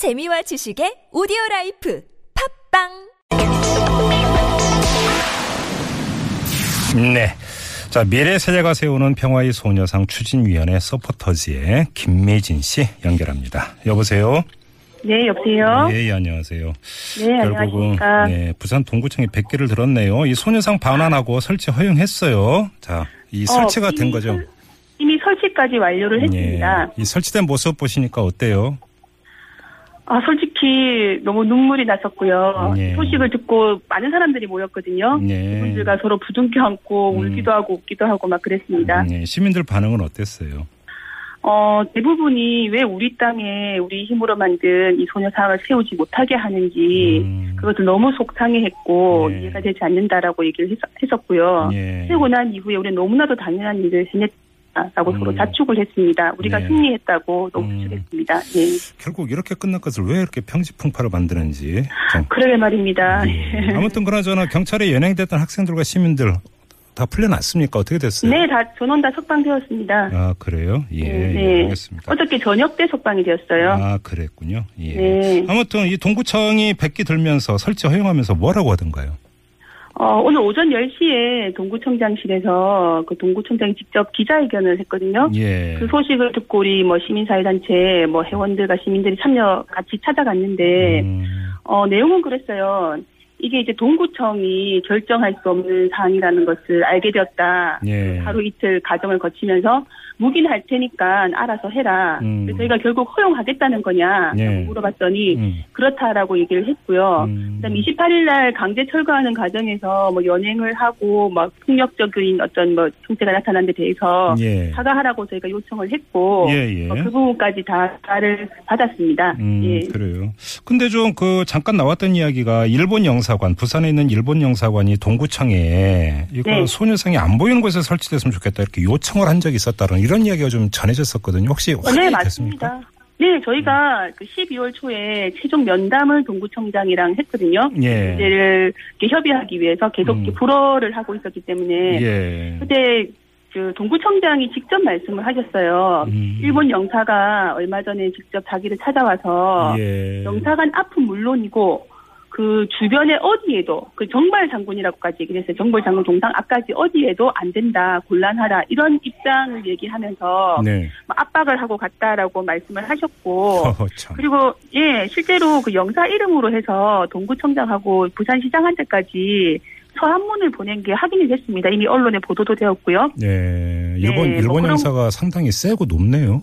재미와 지식의 오디오 라이프 팟빵 네. 자, 미래 세대가 세우는 평화의 소녀상 추진위원회 서포터즈의 김매진 씨 연결합니다. 여보세요? 네, 여보세요? 예, 예, 안녕하세요. 네, 안녕하십니까. 네, 부산 동구청이 백기를 들었네요. 이 소녀상 반환하고 설치 허용했어요. 자, 이 설치가 어, 된 이미 거죠. 설- 이미 설치까지 완료를 했습니다. 예. 이 설치된 모습 보시니까 어때요? 아, 솔직히 너무 눈물이 났었고요. 예. 소식을 듣고 많은 사람들이 모였거든요. 예. 그분들과 서로 부둥켜 안고 음. 울기도 하고 웃기도 하고 막 그랬습니다. 네, 시민들 반응은 어땠어요? 어, 대부분이 왜 우리 땅에 우리 힘으로 만든 이 소녀상을 세우지 못하게 하는지 음. 그것을 너무 속상해했고 예. 이해가 되지 않는다라고 얘기를 했, 했었고요. 예. 세우고 난 이후에 우리는 너무나도 당연한 일을 해냈다 라고 서로 음. 자축을 했습니다. 우리가 네. 승리했다고 너무 음. 자축했습니다. 예. 결국 이렇게 끝난 것을 왜 이렇게 평지풍파를 만드는지 좀 그러게 말입니다. 예. 아무튼 그나저나 경찰에 연행됐던 학생들과 시민들 다 풀려났습니까? 어떻게 됐어요? 네, 다 전원 다 석방되었습니다. 아 그래요? 예, 네. 알겠습니다. 어저께 저녁 때 석방이 되었어요. 아 그랬군요. 예. 네. 아무튼 이 동구청이 백기 들면서 설치 허용하면서 뭐라고 하던가요? 어, 오늘 오전 10시에 동구청장실에서 그 동구청장이 직접 기자회견을 했거든요. 예. 그 소식을 듣고 우리 뭐 시민사회단체 뭐 회원들과 시민들이 참여 같이 찾아갔는데 음, 어, 내용은 그랬어요. 이게 이제 동구청이 결정할 수 없는 사항이라는 것을 알게 되었다. 예. 하루 이틀 과정을 거치면서 묵인할 테니까 알아서 해라. 음. 그래서 저희가 결국 허용하겠다는 거냐 예. 라고 물어봤더니 음, 그렇다라고 얘기를 했고요. 음. 그다음 28일 날 강제 철거하는 과정에서 뭐 연행을 하고 막 폭력적인 어떤 뭐 형태가 나타난 데 대해서 예. 사과하라고 저희가 요청을 했고 예, 예. 어, 그 부분까지 다 사과를 받았습니다. 음, 예. 그래요. 근데 좀 그 잠깐 나왔던 이야기가 일본 영사관, 부산에 있는 일본 영사관이 동구청에 이거 네. 소녀상이 안 보이는 곳에 설치됐으면 좋겠다 이렇게 요청을 한 적이 있었다는 이런 이야기가 좀 전해졌었거든요. 혹시 어, 확인이 네, 됐습니까? 네, 저희가 그 12월 초에 최종 면담을 동구청장이랑 했거든요. 예. 문제를 협의하기 위해서 계속 음. 불어를 하고 있었기 때문에 예. 그때 그 동구청장이 직접 말씀을 하셨어요. 음. 일본 영사가 얼마 전에 직접 자기를 찾아와서 예. 영사관 앞은 물론이고 그 주변에 어디에도 그 정발 장군이라고까지 얘기를 했어요. 정발 장군 동상 앞까지 어디에도 안 된다, 곤란하라 이런 입장을 얘기하면서 네. 뭐 압박을 하고 갔다라고 말씀을 하셨고 참. 그리고 예 실제로 그 영사 이름으로 해서 동구청장하고 부산시장한테까지 서한문을 보낸 게 확인이 됐습니다. 이미 언론에 보도도 되었고요. 네. 일본 네, 뭐 일본 그런- 영사가 상당히 세고 높네요.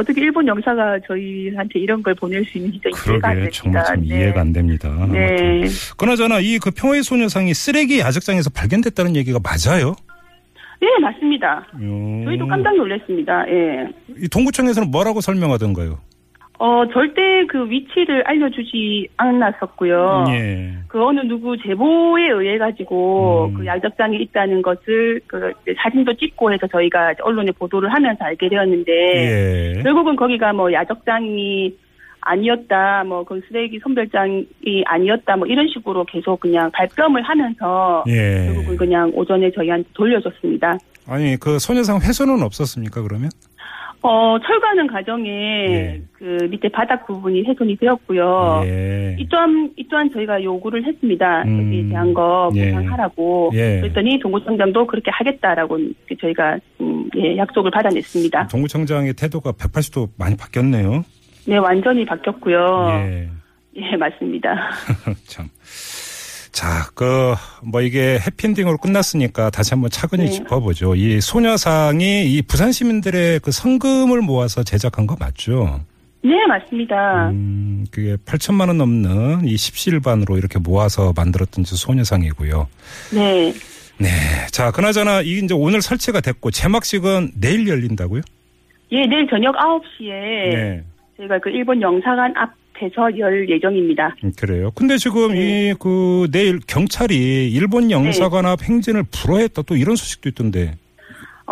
어떻게 일본 영사가 저희한테 이런 걸 보낼 수 있는지 좀 이해가 안 그러게 됩니다. 정말 참 네. 이해가 안 됩니다. 네. 아무튼. 그나저나 이 그 평화의 소녀상이 쓰레기 야적장에서 발견됐다는 얘기가 맞아요? 네, 맞습니다. 음. 저희도 깜짝 놀랐습니다. 예. 이 동구청에서는 뭐라고 설명하던가요? 어, 절대 그 위치를 알려주지 않았었고요. 예. 그 어느 누구 제보에 의해 가지고 음. 그 야적장에 있다는 것을 그 사진도 찍고 해서 저희가 언론에 보도를 하면서 알게 되었는데 예. 결국은 거기가 뭐 야적장이 아니었다, 뭐 그 쓰레기 선별장이 아니었다, 뭐 이런 식으로 계속 그냥 발뺌을 하면서 예. 결국은 그냥 오전에 저희한테 돌려줬습니다. 아니 그 소녀상 훼손은 없었습니까 그러면? 어, 철거하는 과정에 예. 그 밑에 바닥 부분이 훼손이 되었고요. 예. 이 또한, 이 또한 저희가 요구를 했습니다. 음. 거기에 대한 거 예. 보상하라고. 예. 그랬더니 동구청장도 그렇게 하겠다라고 저희가 음, 예, 약속을 받아냈습니다. 동구청장의 태도가 180도 많이 바뀌었네요. 네, 완전히 바뀌었고요. 예. 예, 맞습니다. 참. 자, 그, 뭐 이게 해피엔딩으로 끝났으니까 다시 한번 차근히 네. 짚어보죠. 이 소녀상이 이 부산 시민들의 그 성금을 모아서 제작한 거 맞죠? 네, 맞습니다. 음, 그게 8천만 원 넘는 이 십시일반으로 이렇게 모아서 만들었던 저 소녀상이고요. 네. 네. 자, 그나저나 이 이제 오늘 설치가 됐고 제막식은 내일 열린다고요? 예, 내일 저녁 9시에 네. 저희가 그 일본 영사관 앞 에서 열 예정입니다. 음, 그래요. 근데 지금 네. 이그 내일 경찰이 일본 영사관 앞 행진을 불허했다 또 이런 소식도 있던데.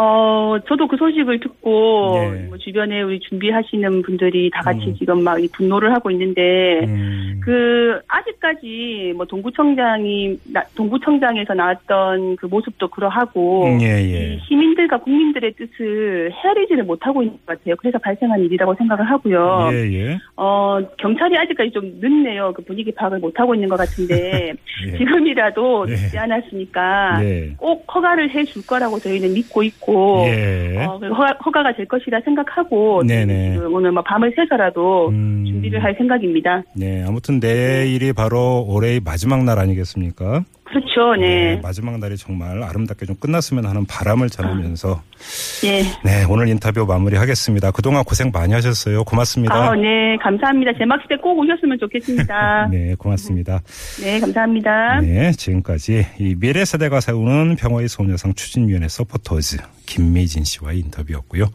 어, 저도 그 소식을 듣고, 예. 뭐 주변에 우리 준비하시는 분들이 다 같이 음. 지금 막 이 분노를 하고 있는데, 음. 그, 아직까지 뭐 동구청장이, 나- 동구청장에서 나왔던 그 모습도 그러하고, 음, 예, 이 예. 시민들과 국민들의 뜻을 헤아리지를 못하고 있는 것 같아요. 그래서 발생한 일이라고 생각을 하고요. 예, 예. 어, 경찰이 아직까지 좀 늦네요. 그 분위기 파악을 못하고 있는 것 같은데, 예. 지금이라도 예. 늦지 않았으니까, 예. 꼭 허가를 해줄 거라고 저희는 믿고 있고, 예. 어, 그 허가, 허가 가 될 것이라 생각하고, 네네. 오늘 뭐 밤을 새서라도 음. 준비를 할 생각입니다. 네, 아무튼 내일이 바로 올해의 마지막 날 아니겠습니까? 그렇죠, 네. 마지막 날이 정말 아름답게 좀 끝났으면 하는 바람을 전하면서 예. 네, 오늘 인터뷰 마무리하겠습니다. 그동안 고생 많이 하셨어요. 고맙습니다. 아, 네, 감사합니다. 제막스 때꼭 오셨으면 좋겠습니다. 네, 고맙습니다. 네, 감사합니다. 네, 지금까지 이 미래 세대가 세우는 평화의 소녀상 추진위원회 서포터즈 김미진 씨와의 인터뷰였고요.